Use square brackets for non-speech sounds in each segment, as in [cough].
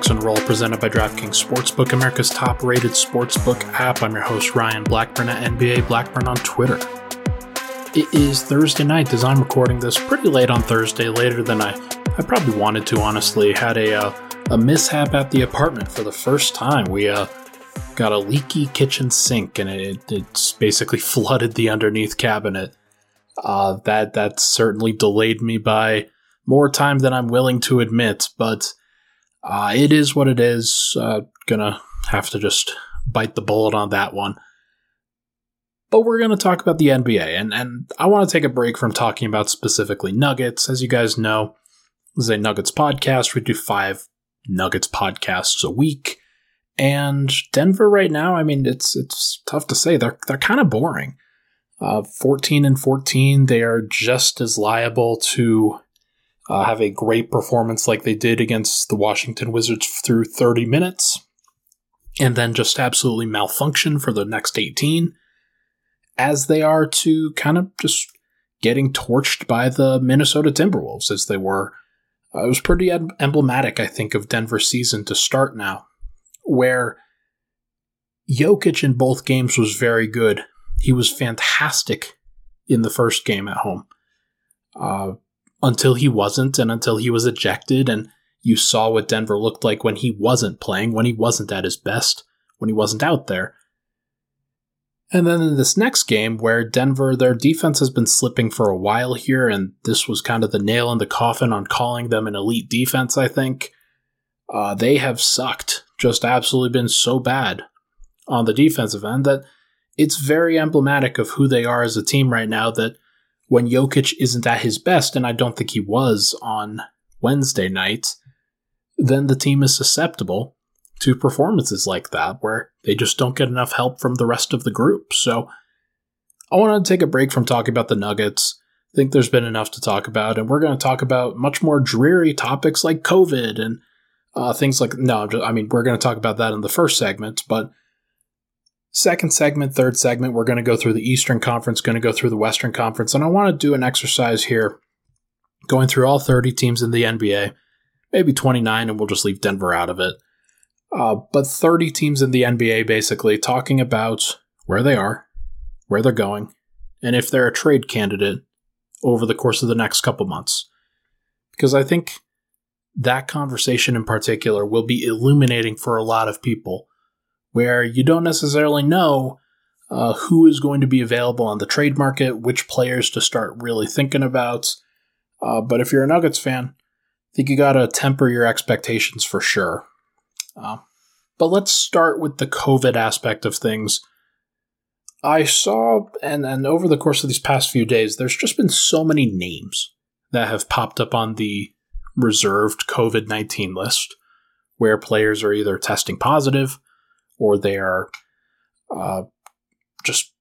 to Roll, presented by DraftKings Sportsbook, America's top-rated sportsbook app. I'm your host Ryan Blackburn at NBA Blackburn on Twitter. It is Thursday night as I'm recording this pretty late on Thursday, later than I, I probably wanted to. Honestly, had a uh, a mishap at the apartment for the first time. We uh, got a leaky kitchen sink, and it, it's basically [laughs] flooded the underneath cabinet. Uh, that that certainly delayed me by more time than I'm willing to admit, but uh, it is what it is. Uh, gonna have to just bite the bullet on that one. But we're going to talk about the NBA, and, and I want to take a break from talking about specifically Nuggets. As you guys know, this is a Nuggets podcast. We do five Nuggets podcasts a week. And Denver right now, I mean, it's it's tough to say. They're they're kind of boring. Uh, 14 and 14, they are just as liable to uh, have a great performance like they did against the Washington Wizards through 30 minutes, and then just absolutely malfunction for the next 18, as they are to kind of just getting torched by the Minnesota Timberwolves as they were. Uh, it was pretty emblematic, I think, of Denver's season to start now, where Jokic in both games was very good. He was fantastic in the first game at home. Uh, until he wasn't and until he was ejected and you saw what Denver looked like when he wasn't playing, when he wasn't at his best, when he wasn't out there. And then in this next game, where Denver, their defense has been slipping for a while here, and this was kind of the nail in the coffin on calling them an elite defense, I think. Uh, they have sucked, just absolutely been so bad on the defensive end that it's very emblematic of who they are as a team right now that when Jokic isn't at his best, and I don't think he was on Wednesday night, then the team is susceptible to performances like that where they just don't get enough help from the rest of the group. So I want to take a break from talking about the Nuggets. I think there's been enough to talk about, and we're going to talk about much more dreary topics like COVID and uh, things like. No, I mean, we're going to talk about that in the first segment, but Second segment, third segment, we're going to go through the Eastern Conference, going to go through the Western Conference, and I want to do an exercise here going through all 30 teams in the NBA, maybe 29, and we'll just leave Denver out of it. Uh, but 30 teams in the NBA basically talking about where they are, where they're going, and if they're a trade candidate over the course of the next couple months. Because I think that conversation in particular will be illuminating for a lot of people where you don't necessarily know uh, who is going to be available on the trade market, which players to start really thinking about. Uh, but if you're a Nuggets fan, I think you got to temper your expectations for sure. Uh, but let's start with the COVID aspect of things. I saw, and, and over the course of these past few days, there's just been so many names that have popped up on the reserved COVID 19 list where players are either testing positive or they are uh, just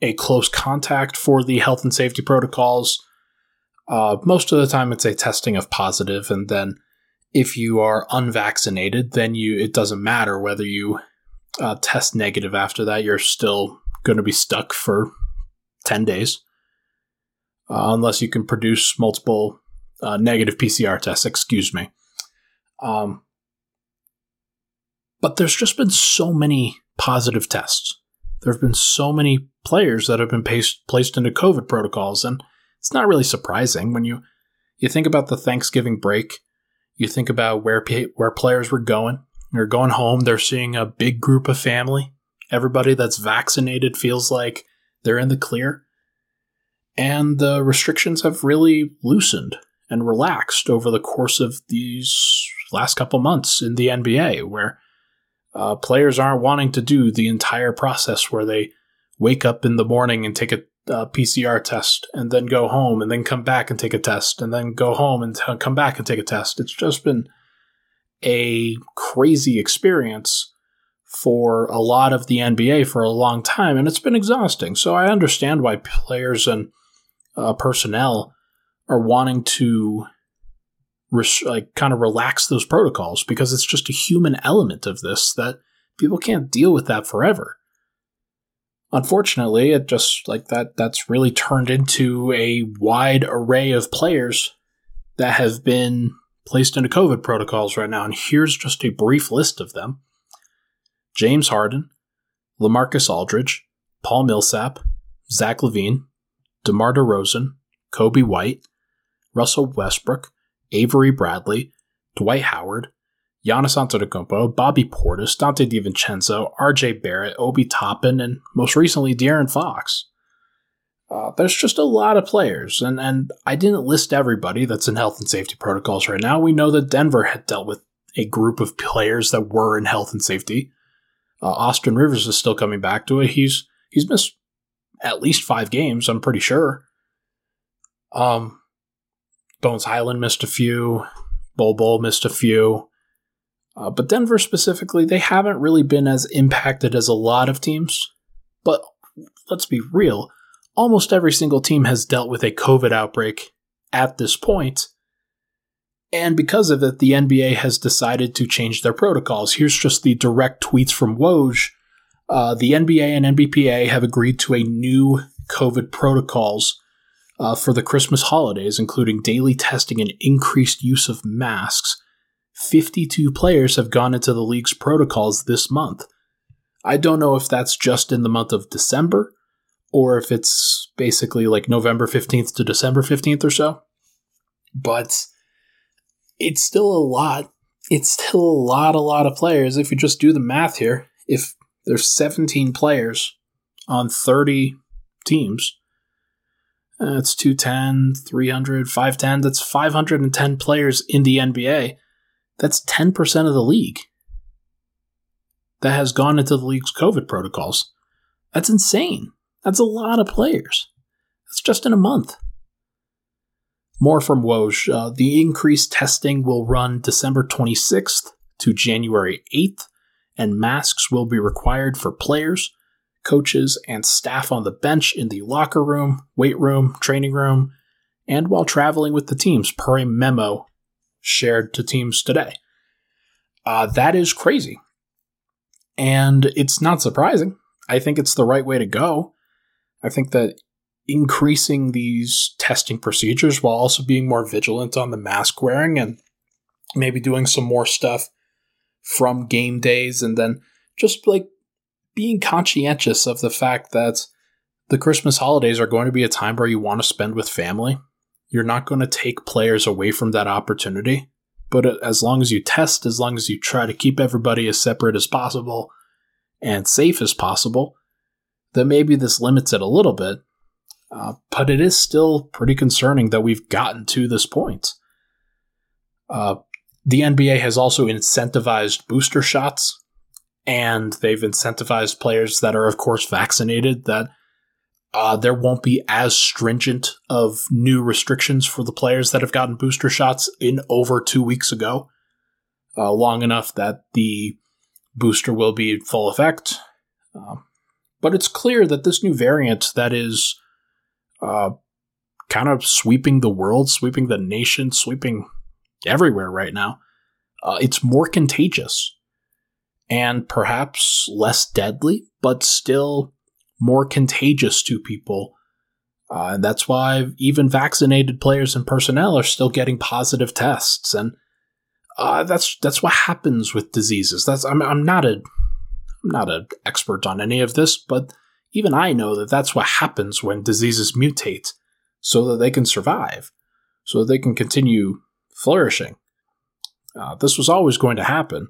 a close contact for the health and safety protocols. Uh, most of the time, it's a testing of positive, and then if you are unvaccinated, then you it doesn't matter whether you uh, test negative after that. You're still going to be stuck for ten days, uh, unless you can produce multiple uh, negative PCR tests. Excuse me. Um, but there's just been so many positive tests. There have been so many players that have been placed, placed into COVID protocols, and it's not really surprising when you you think about the Thanksgiving break. You think about where where players were going. They're going home. They're seeing a big group of family. Everybody that's vaccinated feels like they're in the clear. And the restrictions have really loosened and relaxed over the course of these last couple months in the NBA, where uh, players aren't wanting to do the entire process where they wake up in the morning and take a PCR test and then go home and then come back and take a test and then go home and t- come back and take a test. It's just been a crazy experience for a lot of the NBA for a long time, and it's been exhausting. So I understand why players and uh, personnel are wanting to res- like kind of relax those protocols because it's just a human element of this that people can't deal with that forever. Unfortunately, it just like that that's really turned into a wide array of players that have been placed into COVID protocols right now, and here's just a brief list of them James Harden, Lamarcus Aldridge, Paul Millsap, Zach LaVine, DeMar DeRozan, Coby White, Russell Westbrook, Avery Bradley, Dwight Howard, Giannis Antetokounmpo, Bobby Portis, Donte DiVincenzo, RJ Barrett, Obi Toppin, and most recently De'Aaron Fox. Uh, there's just a lot of players, and, and I didn't list everybody that's in health and safety protocols right now. We know that Denver had dealt with a group of players that were in health and safety. Uh, Austin Rivers is still coming back to it. He's he's missed at least five games, I'm pretty sure. Um, Bones Hyland missed a few. Bol Bol missed a few. Uh, but Denver specifically, they haven't really been as impacted as a lot of teams. But let's be real, almost every single team has dealt with a COVID outbreak at this point. And because of it, the NBA has decided to change their protocols. Here's just the direct tweets from Woj. Uh, the NBA and NBPA have agreed to a new COVID protocols uh, for the Christmas holidays, including daily testing and increased use of masks. 52 players have gone into the league's protocols this month. I don't know if that's just in the month of December or if it's basically like November 15th to December 15th or so. But it's still a lot. It's still a lot, a lot of players. If you just do the math here, if there's 17 players on 30 teams, that's 210, 300, 510. That's 510 players in the NBA. That's 10% of the league that has gone into the league's COVID protocols. That's insane. That's a lot of players. That's just in a month. More from Woj. Uh, the increased testing will run December 26th to January 8th, and masks will be required for players, coaches, and staff on the bench in the locker room, weight room, training room, and while traveling with the teams, per a memo shared to teams today. Uh, that is crazy. And it's not surprising. I think it's the right way to go. I think that increasing these testing procedures while also being more vigilant on the mask wearing and maybe doing some more stuff from game days and then just like being conscientious of the fact that the Christmas holidays are going to be a time where you want to spend with family. You're not going to take players away from that opportunity. But as long as you test, as long as you try to keep everybody as separate as possible and safe as possible, then maybe this limits it a little bit. Uh, but it is still pretty concerning that we've gotten to this point. Uh, the NBA has also incentivized booster shots and they've incentivized players that are, of course, vaccinated that uh, there won't be as stringent of new restrictions for the players that have gotten booster shots in over two weeks ago, uh, long enough that the booster will be in full effect. Uh, but it's clear that this new variant that is uh, kind of sweeping the world, sweeping the nation, sweeping everywhere right now, uh, it's more contagious and perhaps less deadly, but still more contagious to people. Uh, and that's why even vaccinated players and personnel are still getting positive tests. And uh, that's that's what happens with diseases. That's I'm, I'm not a I'm not an expert on any of this, but even I know that that's what happens when diseases mutate so that they can survive, so that they can continue flourishing. Uh, this was always going to happen.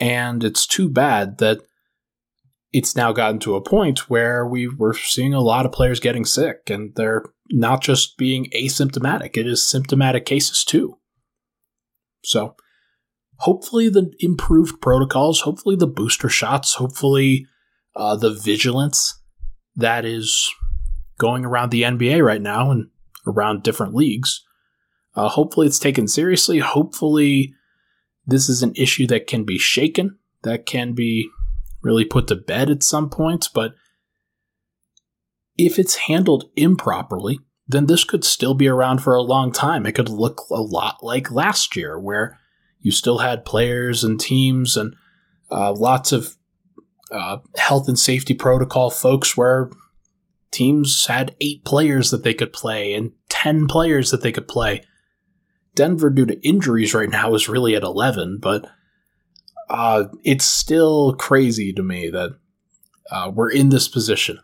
And it's too bad that it's now gotten to a point where we were seeing a lot of players getting sick and they're not just being asymptomatic, it is symptomatic cases too. So, hopefully, the improved protocols, hopefully, the booster shots, hopefully, uh, the vigilance that is going around the NBA right now and around different leagues, uh, hopefully, it's taken seriously. Hopefully, this is an issue that can be shaken, that can be really put to bed at some point, but if it's handled improperly, then this could still be around for a long time. It could look a lot like last year, where you still had players and teams and uh, lots of uh, health and safety protocol folks where teams had eight players that they could play and 10 players that they could play Denver, due to injuries right now, is really at 11, but uh, it's still crazy to me that uh, we're in this position.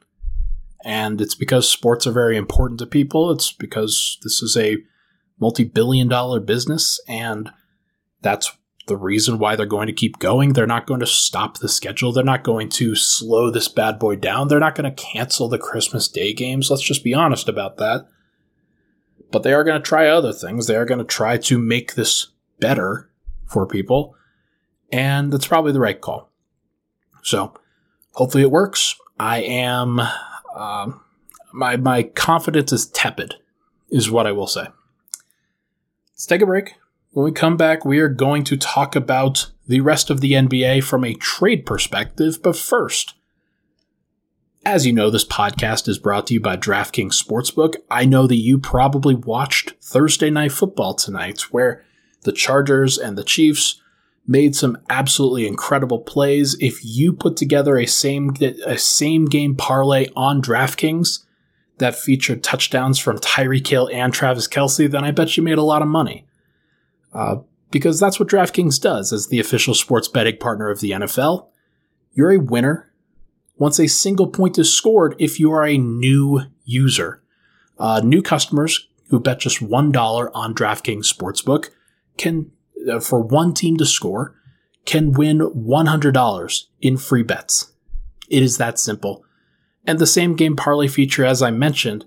And it's because sports are very important to people. It's because this is a multi billion dollar business, and that's the reason why they're going to keep going. They're not going to stop the schedule. They're not going to slow this bad boy down. They're not going to cancel the Christmas Day games. Let's just be honest about that. But they are going to try other things. They are going to try to make this better for people. And that's probably the right call. So hopefully it works. I am, um, my, my confidence is tepid, is what I will say. Let's take a break. When we come back, we are going to talk about the rest of the NBA from a trade perspective, but first, as you know, this podcast is brought to you by DraftKings Sportsbook. I know that you probably watched Thursday Night Football tonight, where the Chargers and the Chiefs made some absolutely incredible plays. If you put together a same a same game parlay on DraftKings that featured touchdowns from Tyreek Hill and Travis Kelce, then I bet you made a lot of money. Uh, because that's what DraftKings does as the official sports betting partner of the NFL. You're a winner once a single point is scored if you are a new user. Uh, new customers who bet just $1 on DraftKings Sportsbook can, uh, for one team to score, can win $100 in free bets. It is that simple. And the same game parlay feature, as I mentioned,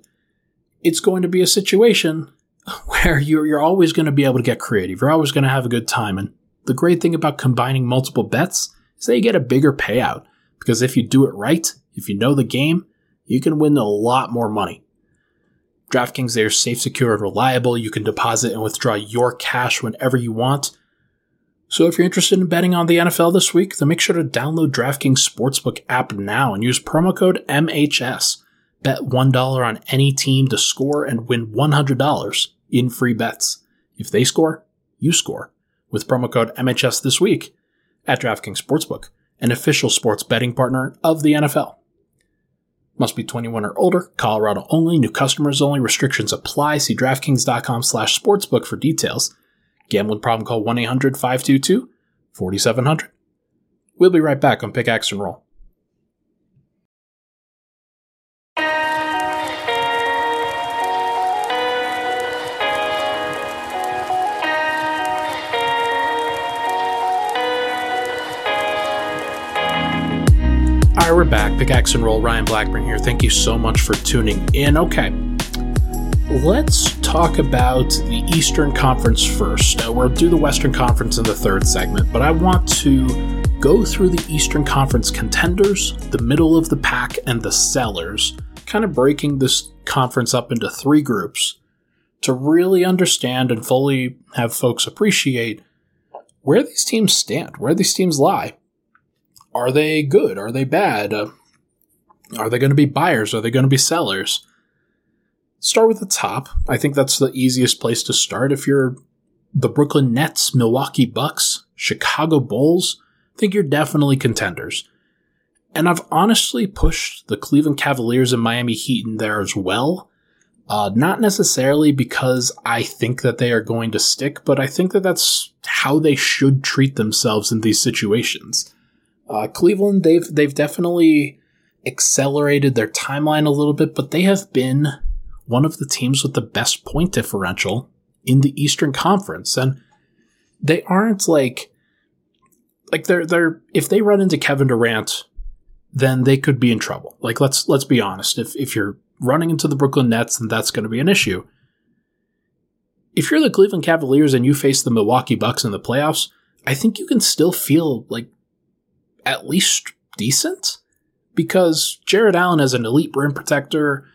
it's going to be a situation [laughs] where you're, you're always going to be able to get creative. You're always going to have a good time. And the great thing about combining multiple bets is that you get a bigger payout. Because if you do it right, if you know the game, you can win a lot more money. DraftKings, they are safe, secure, and reliable. You can deposit and withdraw your cash whenever you want. So if you're interested in betting on the NFL this week, then make sure to download DraftKings Sportsbook app now and use promo code MHS. Bet $1 on any team to score and win $100 in free bets. If they score, you score with promo code MHS this week at DraftKings Sportsbook, an official sports betting partner of the NFL. Must be 21 or older, Colorado only, new customers only, restrictions apply. See DraftKings.com slash sportsbook for details. Gambling problem call 1-800-522-4700. We'll be right back on Pickaxe and Roll. Pickaxe and Roll. Ryan Blackburn here. Thank you so much for tuning in. Okay, let's talk about the Eastern Conference first. Uh, we'll do the Western Conference in the third segment, but I want to go through the Eastern Conference contenders, the middle of the pack, and the sellers, kind of breaking this conference up into three groups to really understand and fully have folks appreciate where these teams stand, where these teams lie are they good? Are they bad? Uh, are they going to be buyers? Are they going to be sellers? Start with the top. I think that's the easiest place to start. If you're the Brooklyn Nets, Milwaukee Bucks, Chicago Bulls, I think you're definitely contenders. And I've honestly pushed the Cleveland Cavaliers and Miami Heat in there as well. Uh, not necessarily because I think that they are going to stick, but I think that that's how they should treat themselves in these situations. Uh, Cleveland, they've they've definitely accelerated their timeline a little bit, but they have been one of the teams with the best point differential in the Eastern Conference, and they aren't like like they're they're if they run into Kevin Durant, then they could be in trouble. Like let's let's be honest. If if you're running into the Brooklyn Nets, then that's going to be an issue. If you're the Cleveland Cavaliers and you face the Milwaukee Bucks in the playoffs, I think you can still feel like at least decent because Jarrett Allen as an elite rim protector,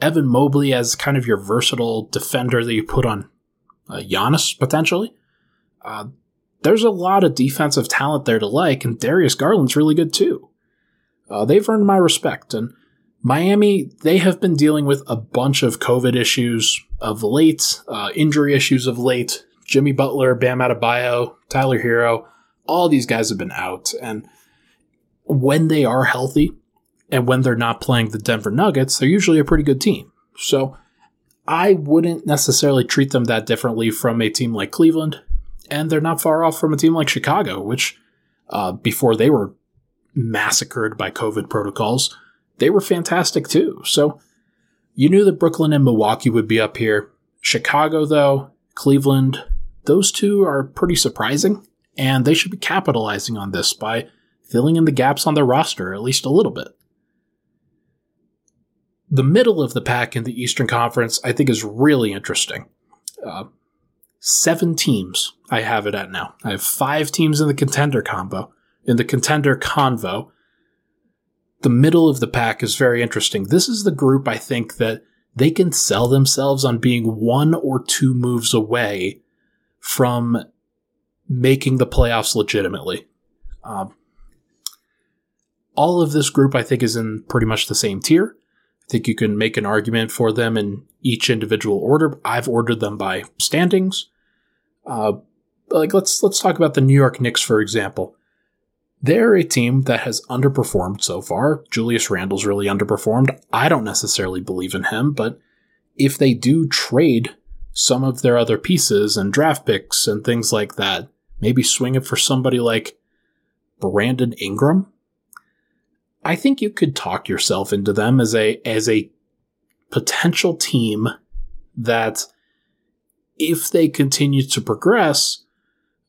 Evan Mobley as kind of your versatile defender that you put on uh, Giannis potentially. Uh, there's a lot of defensive talent there to like, and Darius Garland's really good too. Uh, they've earned my respect, and Miami they have been dealing with a bunch of COVID issues of late, uh, injury issues of late. Jimmy Butler, Bam Adebayo, Tyler Herro, all these guys have been out, and when they are healthy and when they're not playing the Denver Nuggets, they're usually a pretty good team. So I wouldn't necessarily treat them that differently from a team like Cleveland, and they're not far off from a team like Chicago, which uh, before they were massacred by COVID protocols, they were fantastic too. So you knew that Brooklyn and Milwaukee would be up here. Chicago, though, Cleveland, those two are pretty surprising, and they should be capitalizing on this by filling in the gaps on their roster at least a little bit. The middle of the pack in the Eastern Conference, I think, is really interesting. Uh, seven teams I have it at now. I have five teams in the contender combo. In the contender convo, the middle of the pack is very interesting. This is the group I think that they can sell themselves on being one or two moves away from making the playoffs legitimately. Um, all of this group, I think, is in pretty much the same tier. I think you can make an argument for them in each individual order. I've ordered them by standings. Uh, like let's let's talk about the New York Knicks for example. They're a team that has underperformed so far. Julius Randle's really underperformed. I don't necessarily believe in him, but if they do trade some of their other pieces and draft picks and things like that, maybe swing it for somebody like Brandon Ingram, I think you could talk yourself into them as a as a potential team that if they continue to progress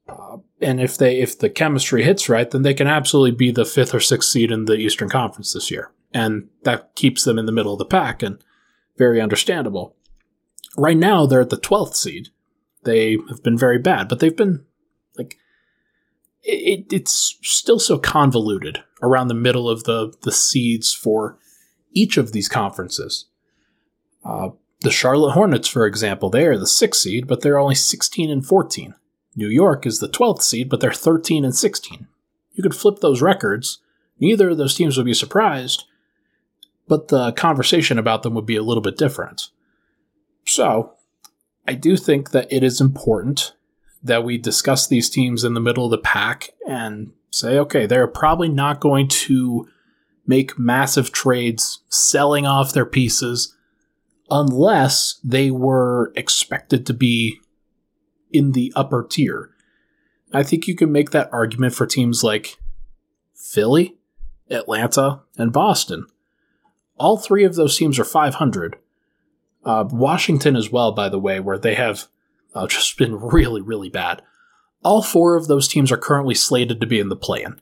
uh, and if they if the chemistry hits right, then they can absolutely be the fifth or sixth seed in the Eastern Conference this year, and that keeps them in the middle of the pack, and very understandable. Right now, they're at the twelfth seed. They have been very bad, but they've been like it, it's still so convoluted around the middle of the the seeds for each of these conferences. Uh, the Charlotte Hornets, for example, they are the sixth seed, but they're only 16 and 14. New York is the 12th seed, but they're 13 and 16. You could flip those records. Neither of those teams would be surprised, but the conversation about them would be a little bit different. So, I do think that it is important that we discuss these teams in the middle of the pack and say, okay, they're probably not going to make massive trades selling off their pieces unless they were expected to be in the upper tier. I think you can make that argument for teams like Philly, Atlanta, and Boston. All three of those teams are 500. Uh, Washington as well, by the way, where they have uh, [laughs] just been really, really bad. All four of those teams are currently slated to be in the play-in.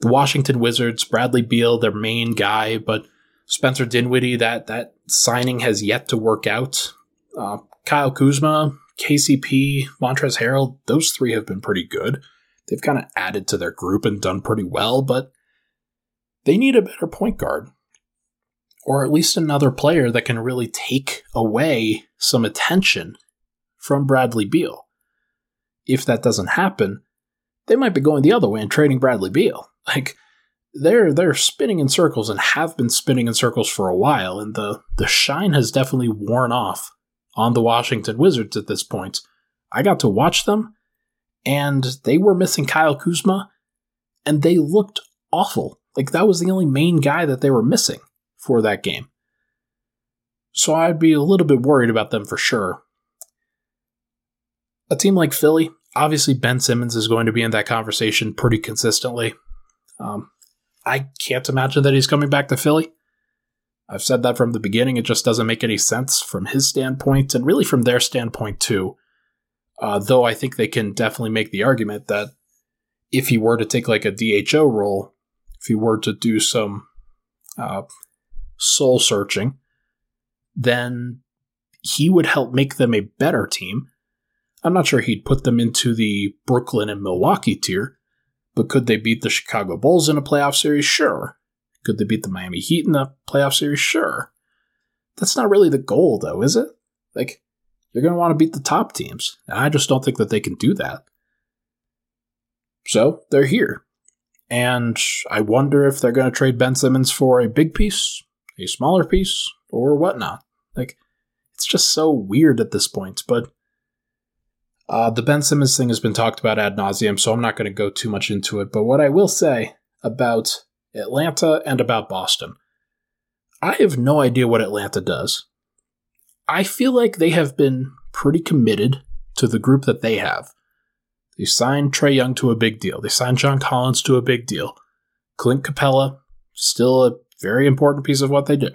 The Washington Wizards, Bradley Beal, their main guy, but Spencer Dinwiddie, that that signing has yet to work out. Uh, Kyle Kuzma, KCP, Montrezl Harrell, those three have been pretty good. They've kind of added to their group and done pretty well, but they need a better point guard. Or at least another player that can really take away some attention from Bradley Beal. If that doesn't happen, they might be going the other way and trading Bradley Beal. [laughs] Like they're they're spinning in circles and have been spinning in circles for a while, and the the shine has definitely worn off on the Washington Wizards at this point. I got to watch them, and they were missing Kyle Kuzma, and they looked awful. Like that was the only main guy that they were missing for that game. So I'd be a little bit worried about them for sure. A team like Philly, obviously Ben Simmons is going to be in that conversation pretty consistently. Um, I can't imagine that he's coming back to Philly. I've said that from the beginning. It just doesn't make any sense from his standpoint and really from their standpoint too. Uh, though I think they can definitely make the argument that if he were to take like a DHO role, if he were to do some uh, soul searching, then he would help make them a better team. I'm not sure he'd put them into the Brooklyn and Milwaukee tier, but could they beat the Chicago Bulls in a playoff series? Sure. Could they beat the Miami Heat in a playoff series? Sure. That's not really the goal, though, is it? Like, you're going to want to beat the top teams. And I just don't think that they can do that. So, they're here. And I wonder if they're going to trade Ben Simmons for a big piece, a smaller piece, or whatnot. Like, it's just so weird at this point. But uh, the Ben Simmons thing has been talked about ad nauseum, so I'm not going to go too much into it. But what I will say about Atlanta and about Boston. I have no idea what Atlanta does. I feel like they have been pretty committed to the group that they have. They signed Trae Young to a big deal. They signed John Collins to a big deal. Clint Capela, still a very important piece of what they do.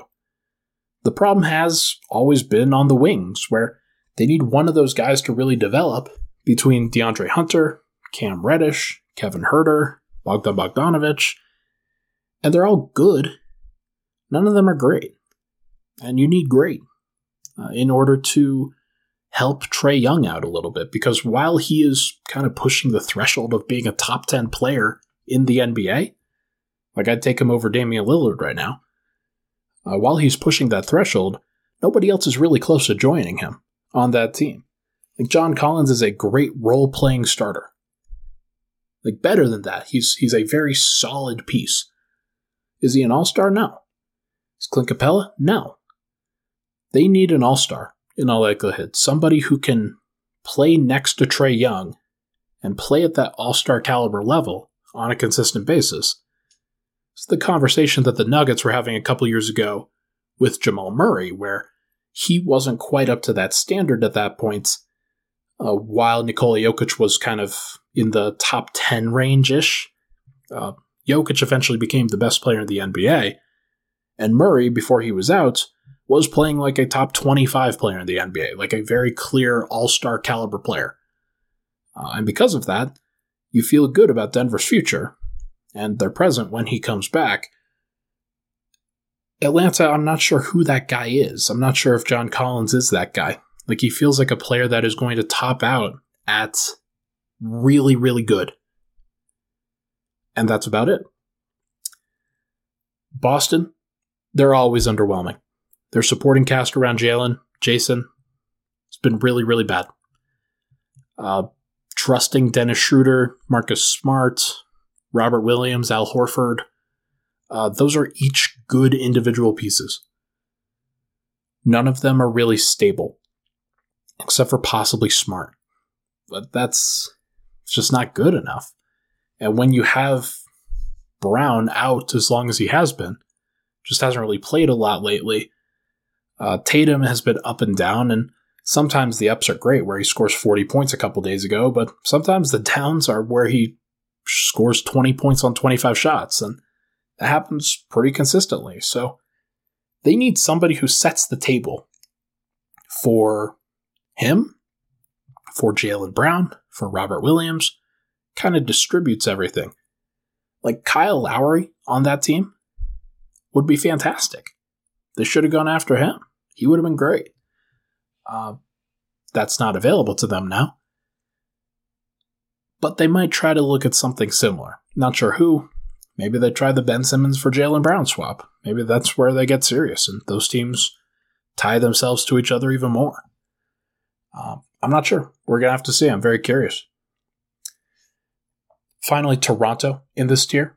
The problem has always been on the wings, where they need one of those guys to really develop between DeAndre Hunter, Cam Reddish, Kevin Huerter, Bogdan Bogdanovich, and they're all good. None of them are great. And you need great uh, in order to help Trae Young out a little bit because while he is kind of pushing the threshold of being a top 10 player in the NBA, like I'd take him over Damian Lillard right now, uh, while he's pushing that threshold, nobody else is really close to joining him on that team. Like John Collins is a great role playing starter. Like better than that, he's he's a very solid piece. Is he an all star? No. Is Clint Capela? No. They need an all star in all likelihood. Somebody who can play next to Trae Young and play at that all star caliber level on a consistent basis. It's the conversation that the Nuggets were having a couple years ago with Jamal Murray, where he wasn't quite up to that standard at that point, uh, while Nikola Jokic was kind of in the top 10 range ish. Uh, Jokic eventually became the best player in the NBA, and Murray, before he was out, was playing like a top 25 player in the NBA, like a very clear all star caliber player. Uh, and because of that, you feel good about Denver's future and their present when he comes back. Atlanta, I'm not sure who that guy is. I'm not sure if John Collins is that guy. Like, he feels like a player that is going to top out at really, really good. And that's about it. Boston, they're always underwhelming. Their supporting cast around Jaylen, Jayson, it's been really, really bad. Uh, trusting Dennis Schroeder, Marcus Smart, Robert Williams, Al Horford, uh, those are each good individual pieces. None of them are really stable, except for possibly Smart. But that's just not good enough. And when you have Brown out as long as he has been, just hasn't really played a lot lately, uh, Tatum has been up and down, and sometimes the ups are great, where he scores 40 points a couple days ago, but sometimes the [laughs] downs are where he scores 20 points on 25 shots, and that happens pretty consistently. So they need somebody who sets the table for him, for Jaylen Brown, for Robert Williams, kind of distributes everything. Like Kyle Lowry on that team would be fantastic. They should have gone after him. He would have been great. Uh, that's not available to them now. But they might try to look at something similar. Not sure who. Maybe they try the Ben Simmons for Jaylen Brown swap. Maybe that's where they get serious and those teams tie themselves to each other even more. Uh, I'm not sure. We're going to have to see. I'm very curious. Finally, Toronto in this tier.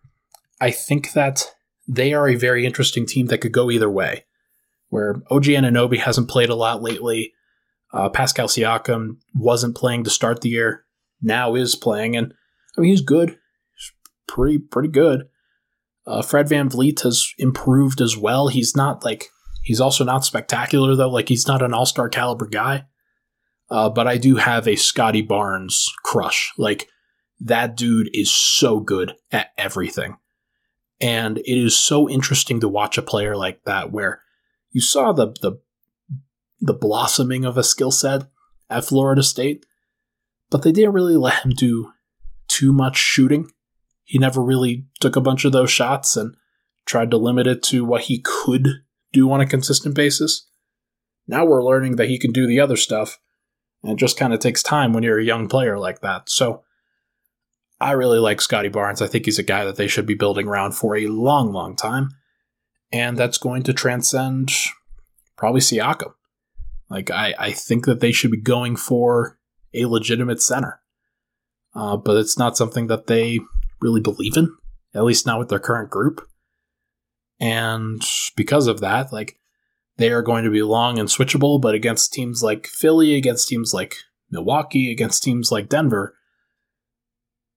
I think that they are a very interesting team that could go either way where OG Anunoby hasn't played a lot lately. Uh, Pascal Siakam wasn't playing to start the year, now is playing, and I mean he's good, he's pretty pretty good. Uh, Fred VanVleet has improved as well. He's not like he's also not spectacular though. Like he's not an all star caliber guy. Uh, but I do have a Scottie Barnes crush. Like that dude is so good at everything. And it is so interesting to watch a player like that where you saw the the the blossoming of a skill set at Florida State, but they didn't really let him do too much shooting. He never really took a bunch of those shots and tried to limit it to what he could do on a consistent basis. Now we're learning that he can do the other stuff, and it just kind of takes time when you're a young player like that. So I really like Scottie Barnes. I think he's a guy that they should be building around for a long, long time and that's going to transcend probably Siakam. Like I, I think that they should be going for a legitimate center, uh, but it's not something that they really believe in, at least not with their current group. And because of that, like they are going to be long and switchable, but against teams like Philly, against teams like Milwaukee, against teams like Denver,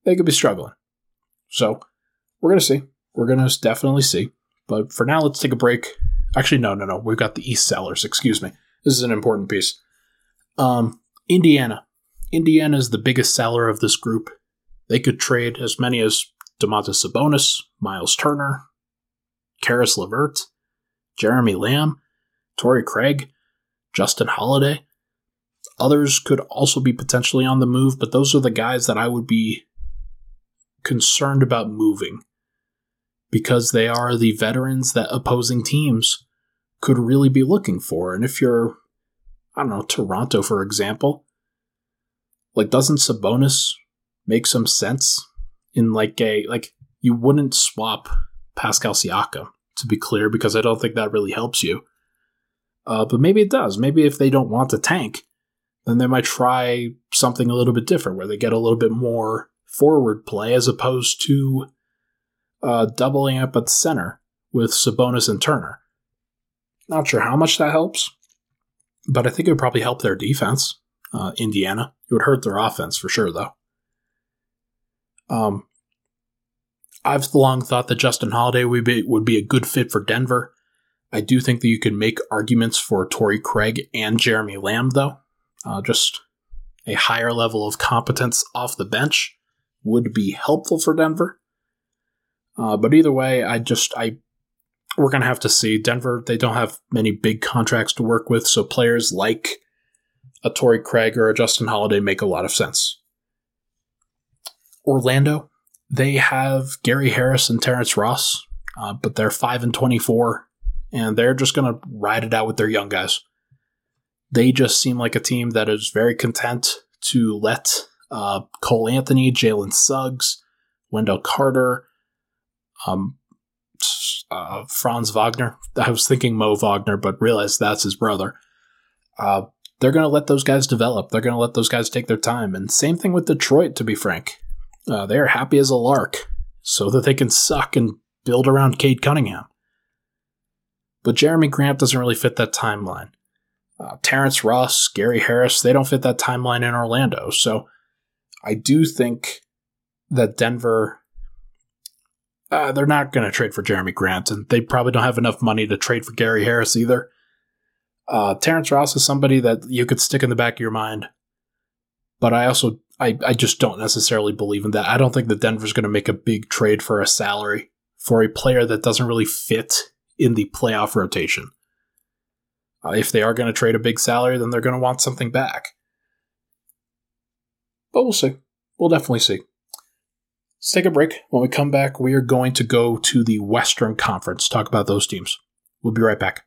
they could be struggling. So we're going to see. We're going to definitely see. But for now, let's take a break. Actually, no, no, no. We've got the East Sellers, excuse me. This is an important piece. Um, Indiana. Indiana is the biggest seller of this group. They could trade as many as Domantas Sabonis, Miles Turner, Caris LeVert, Jeremy Lamb, Torrey Craig, Justin Holiday. Others could also be potentially on the move, but those are the guys that I would be concerned about moving because they are the veterans that opposing teams could really be looking for. And if you're, I don't know, Toronto, for example, like, doesn't Sabonis make some sense in like a, like, you wouldn't swap Pascal Siakam, to be clear, because I don't think that really helps you. Uh, but maybe it does. Maybe if they don't want to tank, then they might try something a little bit different where they get a little bit more forward play as opposed to uh, doubling up at center with Sabonis and Turner. Not sure how much that helps, but I think it would probably help their defense, uh, Indiana. It would hurt their offense for sure, though. Um, I've long thought that Justin Holiday would be, would be a good fit for Denver. I do think that you can make arguments for Torrey Craig and Jeremy Lamb, though. Uh, just a higher level of competence off the bench would be helpful for Denver. Uh, but either way, I just I we're gonna have to see. Denver they don't have many big contracts to work with, so players like a Torrey Craig or a Justin Holiday make a lot of sense. Orlando, they have Gary Harris and Terrence Ross, uh, but they're five and twenty-four, and they're just gonna ride it out with their young guys. They just seem like a team that is very content to let uh, Cole Anthony, Jalen Suggs, Wendell Carter, um, uh, Franz Wagner. I was thinking Mo Wagner, but realized that's his brother. Uh, they're going to let those guys develop. They're going to let those guys take their time. And same thing with Detroit, to be frank. Uh, they are happy as a lark so that they can suck and build around Cade Cunningham. But Jerami Grant doesn't really fit that timeline. Uh, Terrence Ross, Gary Harris, they don't fit that timeline in Orlando. So I do think that Denver uh, they're not going to trade for Jerami Grant, and they probably don't have enough money to trade for Gary Harris either. Uh, Terrence Ross is somebody that you could stick in the back of your mind, but I also I, I just don't necessarily believe in that. I don't think that Denver's going to make a big trade for a salary for a player that doesn't really fit in the playoff rotation. Uh, if they are going to trade a big salary, then they're going to want something back. But we'll see. We'll definitely see. Let's take a break. When we come back, we are going to go to the Western Conference, talk about those teams. We'll be right back.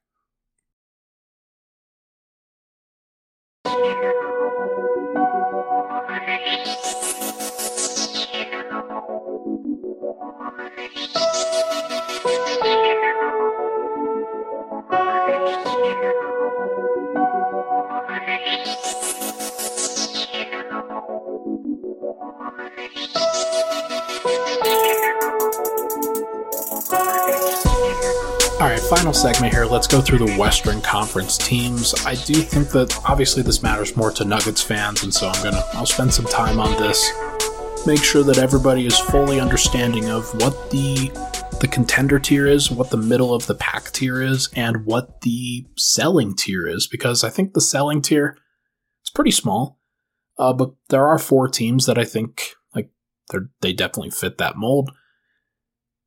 Final segment here. Let's go through the Western Conference teams. I do think that obviously this matters more to Nuggets fans, and so I'm gonna I'll spend some time on this. Make sure that everybody is fully understanding of what the the contender tier is, what the middle of the pack tier is, and what the selling tier is. Because I think the selling tier it's pretty small, uh, but there are four teams that I think like they they definitely fit that mold.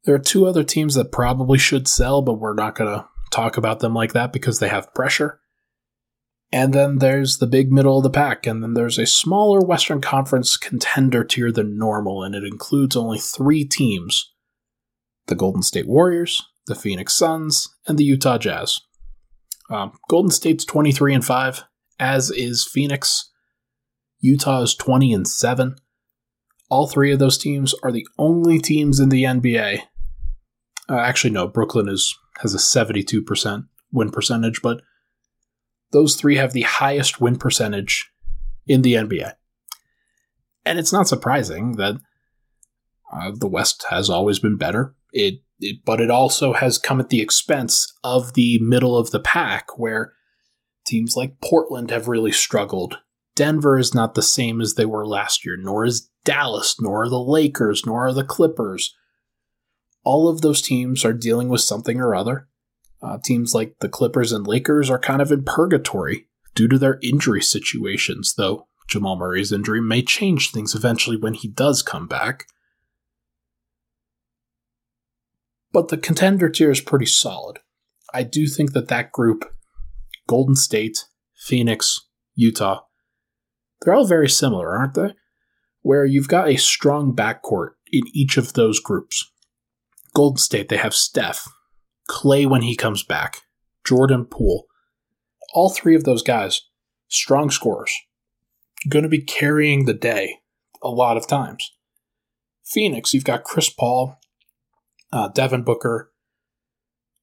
There are two other teams that probably should sell, but we're not going to talk about them like that because they have pressure. And then there's the big middle of the pack, and then there's a smaller Western Conference contender tier than normal, and it includes only three teams the Golden State Warriors, the Phoenix Suns, and the Utah Jazz. Um, Golden State's 23 and 5, as is Phoenix. Utah is 20 and 7. All three of those teams are the only teams in the NBA uh, actually, no. Brooklyn is has a seventy-two percent win percentage, but those three have the highest win percentage in the NBA. And it's not surprising that uh, the West has always been better. It, it, but it also has come at the expense of the middle of the pack, where teams like Portland have really struggled. Denver is not the same as they were last year, nor is Dallas, nor are the Lakers, nor are the Clippers all of those teams are dealing with something or other. Uh, teams like the Clippers and Lakers are kind of in purgatory due to their injury situations, though Jamal Murray's injury may change things eventually when he does come back. But the contender tier is pretty solid. I do think that that group, Golden State, Phoenix, Utah, they're all very similar, aren't they? Where you've got a strong backcourt in each of those groups. Golden State, they have Steph, Klay when he comes back, Jordan Poole. All three of those guys, strong scorers, going to be carrying the day a lot of times. Phoenix, you've got Chris Paul, uh, Devin Booker.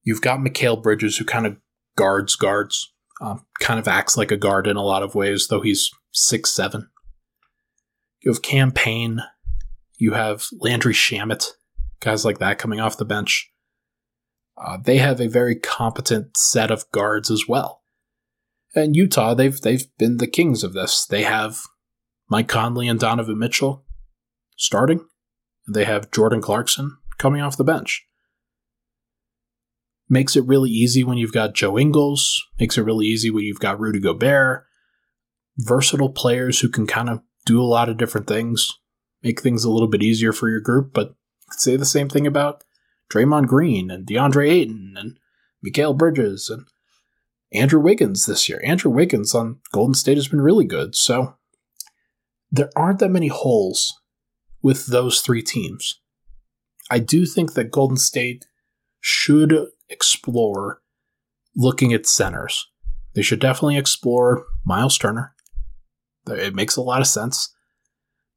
You've got Mikal Bridges, who kind of guards guards, um, kind of acts like a guard in a lot of ways, though he's six seven. You have Cam Payne. You have Landry Shamet, guys like that coming off the bench. Uh, they have a very competent set of guards as well. And Utah, they've they've been the kings of this. They have Mike Conley and Donovan Mitchell starting. And they have Jordan Clarkson coming off the bench. Makes it really easy when you've got Joe Ingles. Makes it really easy when you've got Rudy Gobert. Versatile players who can kind of do a lot of different things. Make things a little bit easier for your group, but say the same thing about Draymond Green and DeAndre Ayton and Mikal Bridges and Andrew Wiggins this year. Andrew Wiggins on Golden State has been really good. So there aren't that many holes with those three teams. I do think that Golden State should explore looking at centers. They should definitely explore Miles Turner. It makes a lot of sense.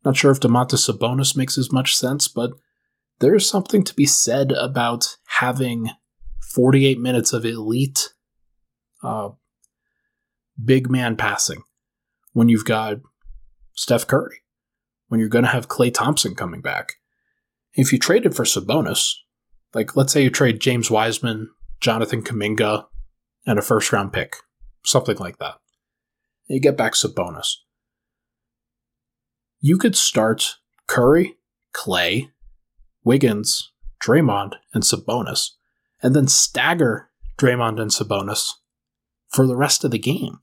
Not sure if Domantas Sabonis makes as much sense, but there's something to be said about having 48 minutes of elite uh, big man passing when you've got Steph Curry, when you're going to have Klay Thompson coming back. If you traded for Sabonis, like let's say you trade James Wiseman, Jonathan Kuminga, and a first round pick, something like that, and you get back Sabonis. You could start Curry, Klay, Wiggins, Draymond, and Sabonis, and then stagger Draymond and Sabonis for the rest of the game.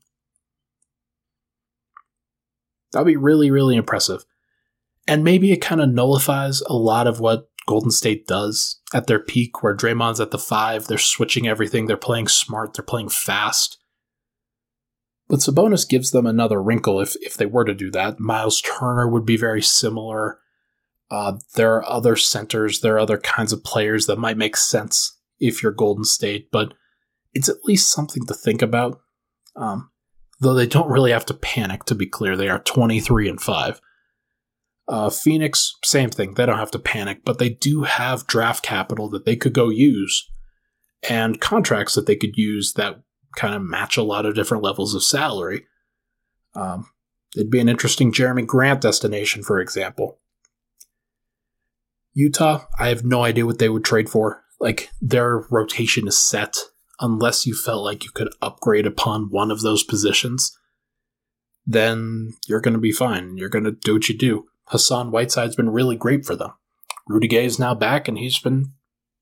That'd be really, really impressive. And maybe it kind of nullifies a lot of what Golden State does at their peak, where Draymond's at the five, they're switching everything, they're playing smart, they're playing fast. But Sabonis gives them another wrinkle if, if they were to do that. Miles Turner would be very similar. Uh, there are other centers, there are other kinds of players that might make sense if you're Golden State, but it's at least something to think about. Um, though they don't really have to panic, to be clear. They are 23 and 5. Uh, Phoenix, same thing. They don't have to panic, but they do have draft capital that they could go use and contracts that they could use that kind of match a lot of different levels of salary. Um, it'd be an interesting Jerami Grant destination, for example. Utah, I have no idea what they would trade for. Like, their rotation is set unless you felt like you could upgrade upon one of those positions, then you're going to be fine. You're going to do what you do. Hassan Whiteside's been really great for them. Rudy Gay is now back, and he's been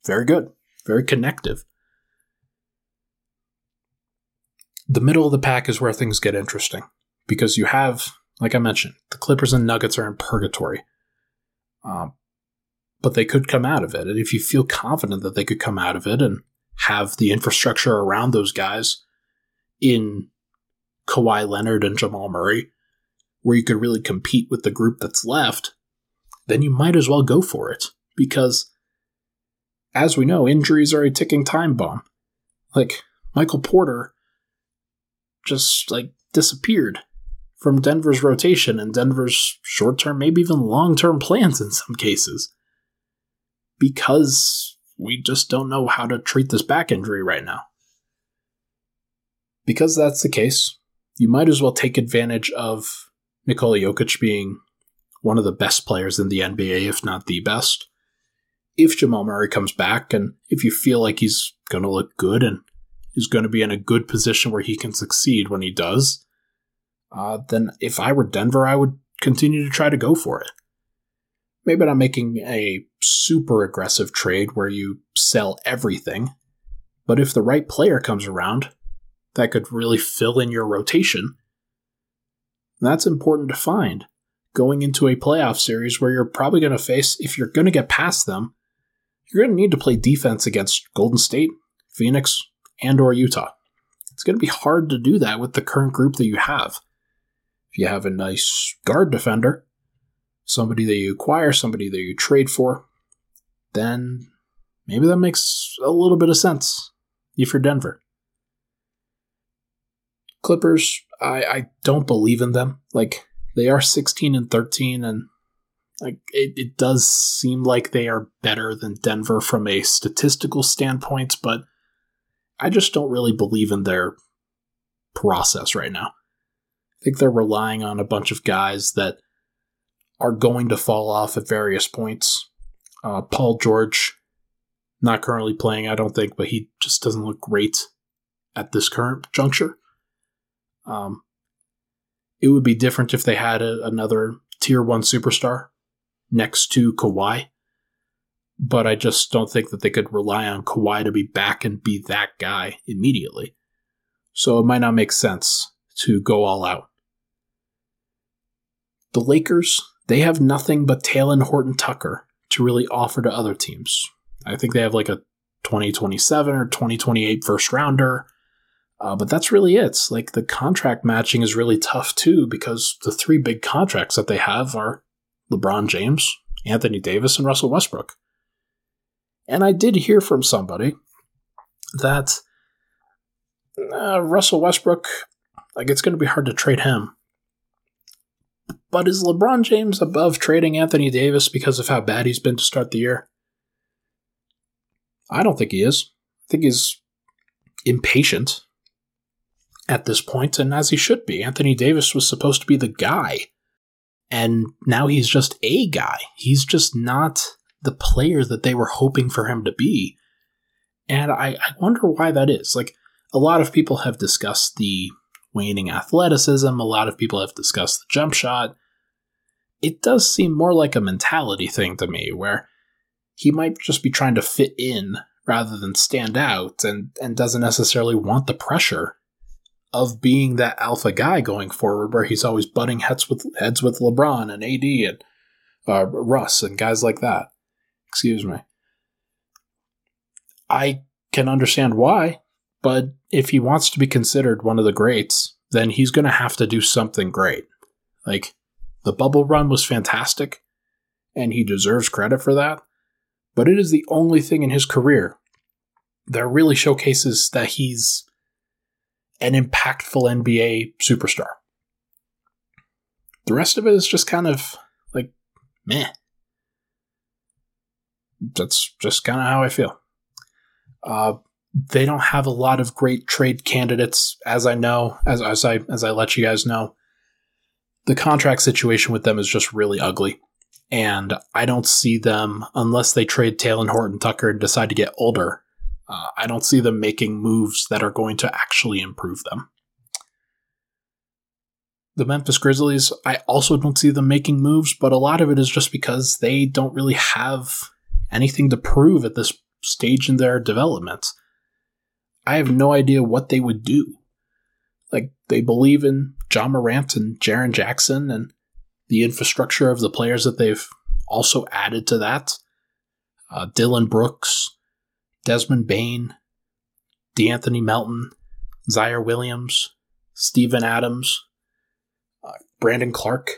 very good, very connective. The middle of the pack is where things get interesting because you have, like I mentioned, the Clippers and Nuggets are in purgatory. Um, but they could come out of it. And if you feel confident that they could come out of it and have the infrastructure around those guys in Kawhi Leonard and Jamal Murray, where you could really compete with the group that's left, then you might as well go for it. Because, as we know, injuries are a ticking time bomb. Like, Michael Porter just, like, disappeared from Denver's rotation and Denver's short term, maybe even long term plans in some cases. Because we just don't know how to treat this back injury right now. Because that's the case, you might as well take advantage of Nikola Jokic being one of the best players in the NBA, if not the best. If Jamal Murray comes back and if you feel like he's going to look good and is going to be in a good position where he can succeed when he does, uh, then if I were Denver, I would continue to try to go for it maybe not making a super aggressive trade where you sell everything, But if the right player comes around that could really fill in your rotation, that's important to find going into a playoff series where you're probably going to face, if you're going to get past them, you're going to need to play defense against Golden State, Phoenix, and or Utah. It's going to be hard to do that with the current group that you have. If you have a nice guard defender, somebody that you acquire, somebody that you trade for, then maybe that makes a little bit of sense if you're Denver. Clippers, I, I don't believe in them. Like they are 16 and 13 and like it, it does seem like they are better than Denver from a statistical standpoint, but I just don't really believe in their process right now. I think they're relying on a bunch of guys that are going to fall off at various points. Uh, Paul George, not currently playing, I don't think, but he just doesn't look great at this current juncture. Um, it would be different if they had a, another tier one superstar next to Kawhi, but I just don't think that they could rely on Kawhi to be back and be that guy immediately. So it might not make sense to go all out. The Lakers, they have nothing but Talen Horton Tucker to really offer to other teams. I think they have like a 2027 or 2028 first rounder. Uh, but that's really it. Like the contract matching is really tough too because the three big contracts that they have are LeBron James, Anthony Davis, and Russell Westbrook. And I did hear from somebody that uh, Russell Westbrook, like it's going to be hard to trade him. But is LeBron James above trading Anthony Davis because of how bad he's been to start the year? I don't think he is. I think he's impatient at this point, and as he should be. Anthony Davis was supposed to be the guy, and now he's just a guy. He's just not the player that they were hoping for him to be. And I, I wonder why that is. Like, a lot of people have discussed the waning athleticism, a lot of people have discussed the jump shot. It does seem more like a mentality thing to me, where he might just be trying to fit in rather than stand out and, and doesn't necessarily want the pressure of being that alpha guy going forward, where he's always butting heads with heads with LeBron and AD and uh, Russ and guys like that. Excuse me. I can understand why, but if he wants to be considered one of the greats, then he's going to have to do something great. Like the bubble run was fantastic, and he deserves credit for that. But it is the only thing in his career that really showcases that he's an impactful NBA superstar. The rest of it is just kind of like meh. That's just kind of how I feel. Uh, they don't have a lot of great trade candidates, as I know, as, as I as I let you guys know. The contract situation with them is just really ugly, and I don't see them unless they trade Talen Horton Tucker and decide to get older uh, I don't see them making moves that are going to actually improve them. The Memphis Grizzlies, I also don't see them making moves, but a lot of it is just because they don't really have anything to prove at this stage in their development. I have no idea what they would do. Like, they believe in Ja Morant and Jaren Jackson and the infrastructure of the players that they've also added to that. Uh, Dillon Brooks, Desmond Bane, De'Anthony Melton, Ziaire Williams, Steven Adams, uh, Brandon Clarke,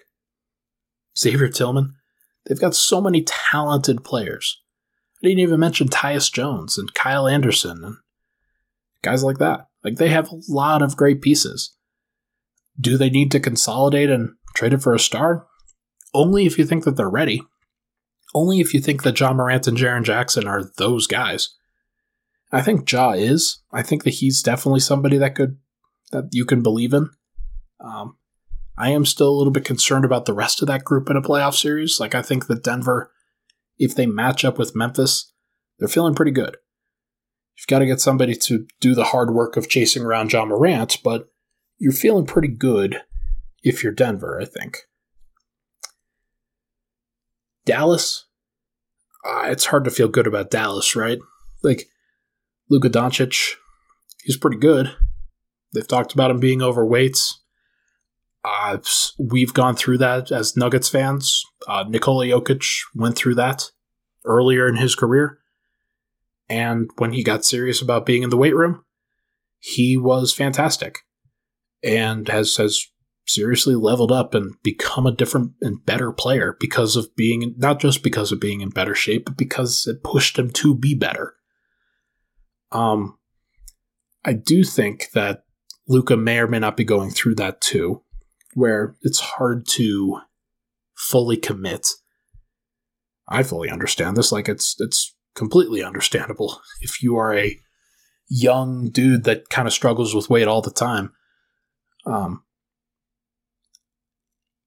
Xavier Tillman. They've got so many talented players. I didn't even mention Tyus Jones and Kyle Anderson and guys like that. Like they have a lot of great pieces. Do they need to consolidate and trade it for a star? Only if you think that they're ready. Only if you think that Ja Morant and Jaren Jackson are those guys. I think Ja is. I think that he's definitely somebody that could that you can believe in. Um, I am still a little bit concerned about the rest of that group in a playoff series. Like I think that Denver, if they match up with Memphis, they're feeling pretty good. You've got to get somebody to do the hard work of chasing around Ja Morant, but you're feeling pretty good if you're Denver, I think. Dallas, uh, it's hard to feel good about Dallas, right? Like Luka Doncic, he's pretty good. They've talked about him being overweight. Uh, we've gone through that as Nuggets fans. Uh, Nikola Jokic went through that earlier in his career. And when he got serious about being in the weight room, he was fantastic and has, has seriously leveled up and become a different and better player because of being, not just because of being in better shape, but because it pushed him to be better. Um, I do think that Luka may or may not be going through that too, where it's hard to fully commit. I fully understand this. Like it's it's completely understandable if you are a young dude that kind of struggles with weight all the time. Um,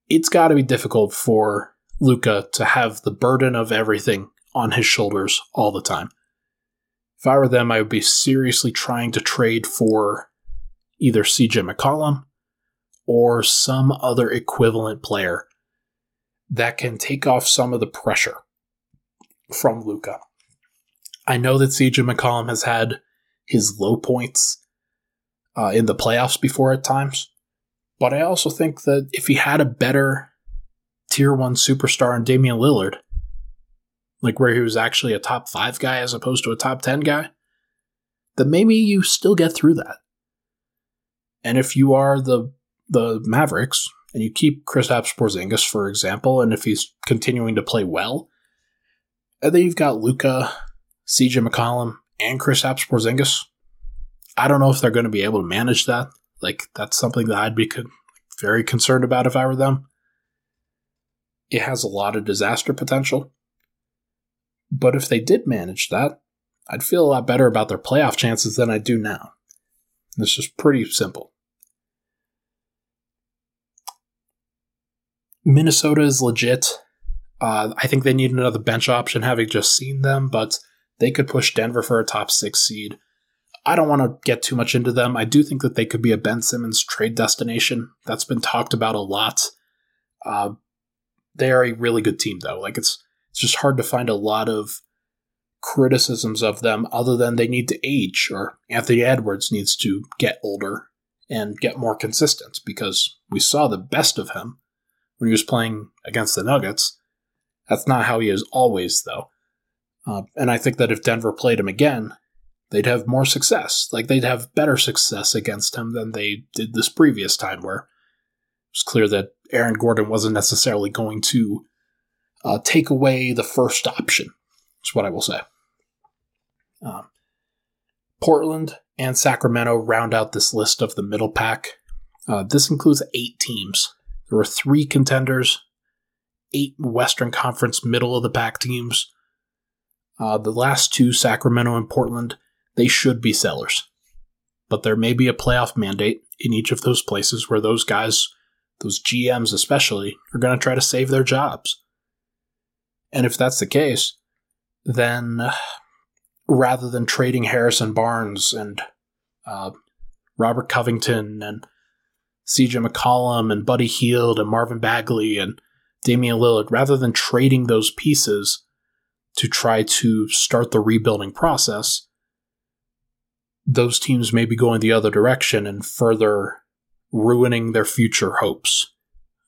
it's got to be difficult for Luka to have the burden of everything on his shoulders all the time. If I were them, I would be seriously trying to trade for either CJ McCollum or some other equivalent player that can take off some of the pressure from Luka. I know that CJ McCollum has had his low points uh, in the playoffs before at times, but I also think that if he had a better tier one superstar in Damian Lillard, like where he was actually a top five guy as opposed to a top 10 guy, then maybe you still get through that. And if you are the the Mavericks and you keep Kristaps Porzingis, for example, and if he's continuing to play well, and then you've got Luka, CJ McCollum, and Kristaps Porzingis. I don't know if they're going to be able to manage that. Like that's something that I'd be con- very concerned about if I were them. It has a lot of disaster potential. But if they did manage that, I'd feel a lot better about their playoff chances than I do now. This is pretty simple. Minnesota is legit. Uh, I think they need another bench option, having just seen them, but they could push Denver for a top six seed. I don't want to get too much into them. I do think that they could be a Ben Simmons trade destination. That's been talked about a lot. Uh, they are a really good team, though. Like it's it's just hard to find a lot of criticisms of them other than they need to age or Anthony Edwards needs to get older and get more consistent because we saw the best of him when he was playing against the Nuggets. That's not how he is always, though. Uh, and I think that if Denver played him again, they'd have more success. Like they'd have better success against him than they did this previous time, where it was clear that Aaron Gordon wasn't necessarily going to uh, take away the first option. Is what I will say. Um, Portland and Sacramento round out this list of the middle pack. Uh, this includes eight teams. There were three contenders, eight Western Conference middle of the pack teams. Uh, the last two, Sacramento and Portland, they should be sellers. But there may be a playoff mandate in each of those places where those guys, those GMs especially, are going to try to save their jobs. And if that's the case, then rather than trading Harrison Barnes and uh, Robert Covington and CJ McCollum and Buddy Hield and Marvin Bagley and Damian Lillard, rather than trading those pieces to try to start the rebuilding process, those teams may be going the other direction and further ruining their future hopes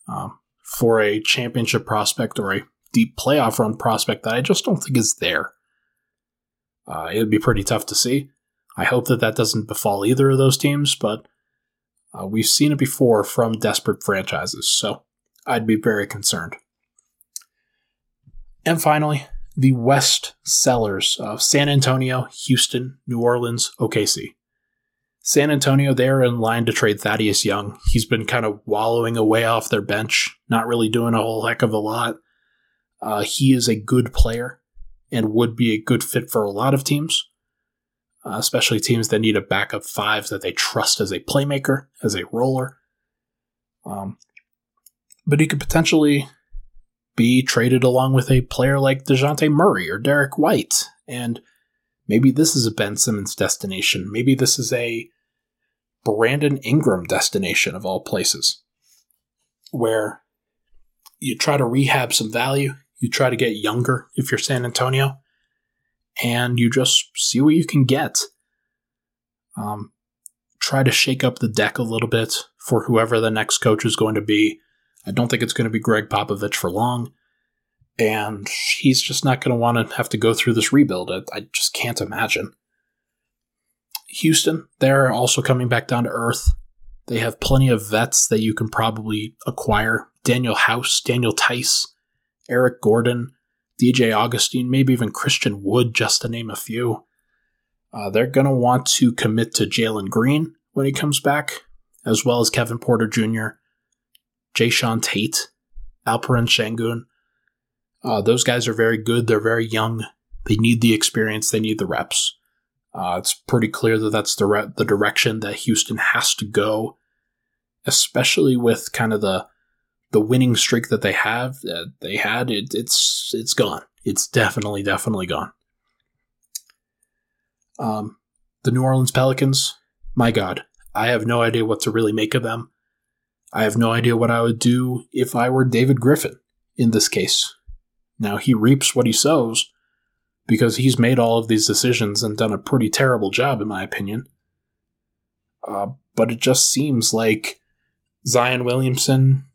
um, for a championship prospect or a deep playoff run prospect that I just don't think is there. Uh, it'd be pretty tough to see. I hope that that doesn't befall either of those teams, but uh, we've seen it before from desperate franchises, so I'd be very concerned. And finally, the West sellers of San Antonio, Houston, New Orleans, OKC. San Antonio, they're in line to trade Thaddeus Young. He's been kind of wallowing away off their bench, not really doing a whole heck of a lot. Uh, he is a good player and would be a good fit for a lot of teams, uh, especially teams that need a backup five that they trust as a playmaker, as a roller. Um, but he could potentially be traded along with a player like DeJounte Murray or Derrick White. And maybe this is a Ben Simmons destination. Maybe this is a Brandon Ingram destination of all places, where you try to rehab some value, you try to get younger if you're San Antonio, and you just see what you can get. Um, try to shake up the deck a little bit for whoever the next coach is going to be. I don't think it's going to be Gregg Popovich for long. And he's just not going to want to have to go through this rebuild. I, I just can't imagine. Houston, they're also coming back down to earth. They have plenty of vets that you can probably acquire. Danuel House, Daniel Theis, Eric Gordon, DJ Augustin, maybe even Christian Wood, just to name a few. Uh, they're going to want to commit to Jalen Green when he comes back, as well as Kevin Porter Jr., Jae'Sean Tate, Alperen Sengun. Uh, those guys are very good. They're very young. They need the experience. They need the reps. Uh, it's pretty clear that that's the re- the direction that Houston has to go, especially with kind of the the winning streak that they have that they had. It, it's it's gone. It's definitely definitely gone. Um, the New Orleans Pelicans. My God, I have no idea what to really make of them. I have no idea what I would do if I were David Griffin in this case. Now he reaps what he sows because he's made all of these decisions and done a pretty terrible job, in my opinion. Uh, but it just seems like Zion Williamson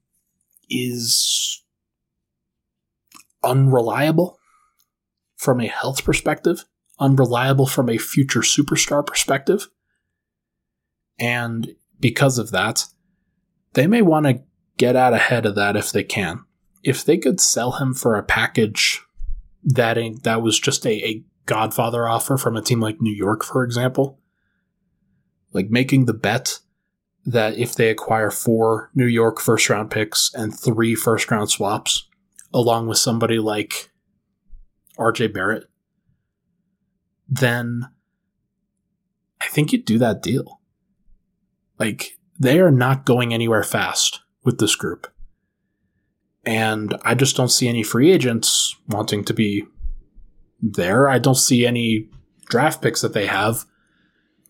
is unreliable from a health perspective, unreliable from a future superstar perspective. And because of that, they may want to get out ahead of that if they can. If they could sell him for a package that that was just a, a Godfather offer from a team like New York, for example. Like making the bet that if they acquire four New York first round picks and three first round swaps, along with somebody like RJ Barrett, then I think you'd do that deal. Like, they are not going anywhere fast with this group. And I just don't see any free agents wanting to be there. I don't see any draft picks that they have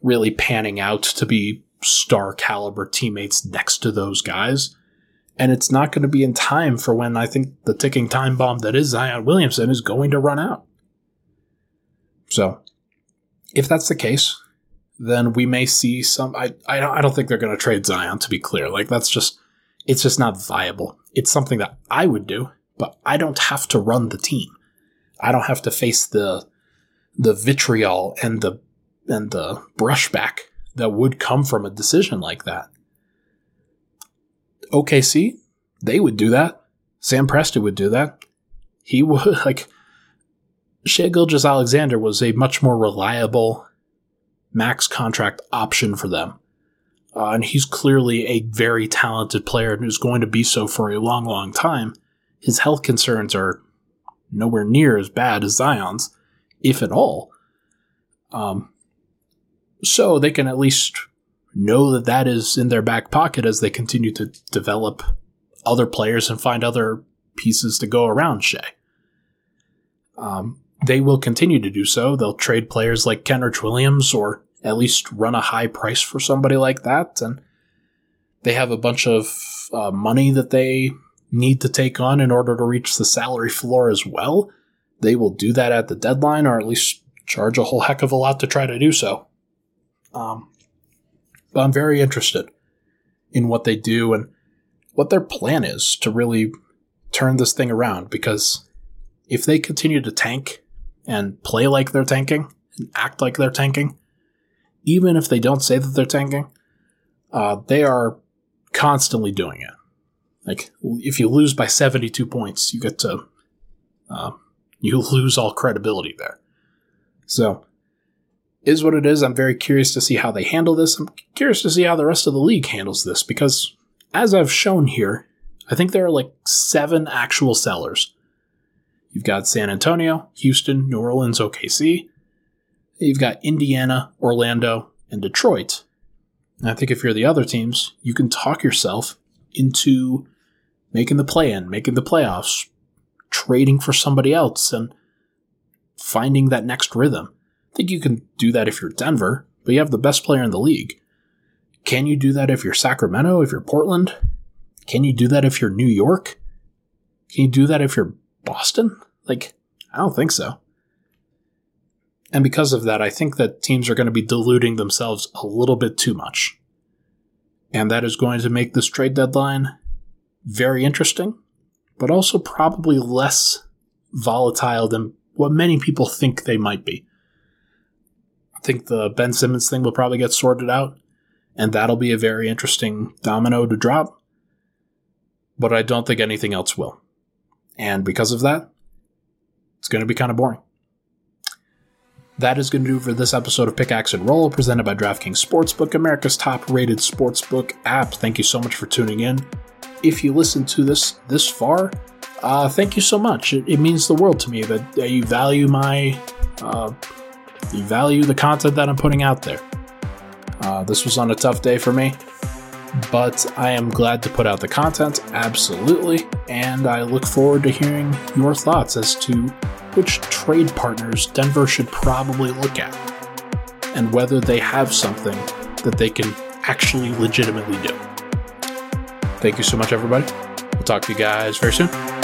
really panning out to be star caliber teammates next to those guys. And it's not going to be in time for when I think the ticking time bomb that is Zion Williamson is going to run out. So, if that's the case, then we may see some. I, I, don't think they're going to trade Zion, to be clear. Like, that's just it's just not viable. It's something that I would do, but I don't have to run the team. I don't have to face the the vitriol and the and the brushback that would come from a decision like that. OKC, they would do that. Sam Presti would do that. He would [laughs] like Shai Gilgeous-Alexander was a much more reliable max contract option for them. Uh, and he's clearly a very talented player and is going to be so for a long, long time. His health concerns are nowhere near as bad as Zion's, if at all. Um, so they can at least know that that is in their back pocket as they continue to develop other players and find other pieces to go around Shai. Um, they will continue to do so. They'll trade players like Kenrich Williams or at least run a high price for somebody like that. And they have a bunch of uh, money that they need to take on in order to reach the salary floor as well. They will do that at the deadline, or at least charge a whole heck of a lot to try to do so. Um, but I'm very interested in what they do and what their plan is to really turn this thing around because if they continue to tank and play like they're tanking and act like they're tanking, even if they don't say that they're tanking, uh, they are constantly doing it. Like if you lose by 72 points, you get to uh, you [laughs] lose all credibility there. So is what it is. I'm very curious to see how they handle this. I'm curious to see how the rest of the league handles this because as I've shown here, I think there are like seven actual sellers. You've got San Antonio, Houston, New Orleans, OKC, You've got Indiana, Orlando, and Detroit. And I think if you're the other teams, you can talk yourself into making the play in, making the playoffs, trading for somebody else, and finding that next rhythm. I think you can do that if you're Denver, but you have the best player in the league. Can you do that if you're Sacramento, if you're Portland? Can you do that if you're New York? Can you do that if you're Boston? Like, I don't think so And because of that, I think that teams are going to be diluting themselves a little bit too much. And that is going to make this trade deadline very interesting, but also probably less volatile than what many people think they might be. I think the Ben Simmons thing will probably get sorted out, and that'll be a very interesting domino to drop. But I don't think anything else will. And because of that, it's going to be kind of boring. That is going to do for this episode of Pickaxe and Roll, presented by DraftKings Sportsbook, America's top rated sportsbook app. Thank you so much for tuning in. If you listen to this this far, uh, thank you so much. It, it, means the world to me that, that you value my, uh, you value the content that I'm putting out there. Uh, this was on a tough day for me, but I am glad to put out the content, absolutely, and I look forward to hearing your thoughts as to which trade partners Denver should probably look at, and whether they have something that they can actually legitimately do. Thank you so much, everybody. We'll talk to you guys very soon.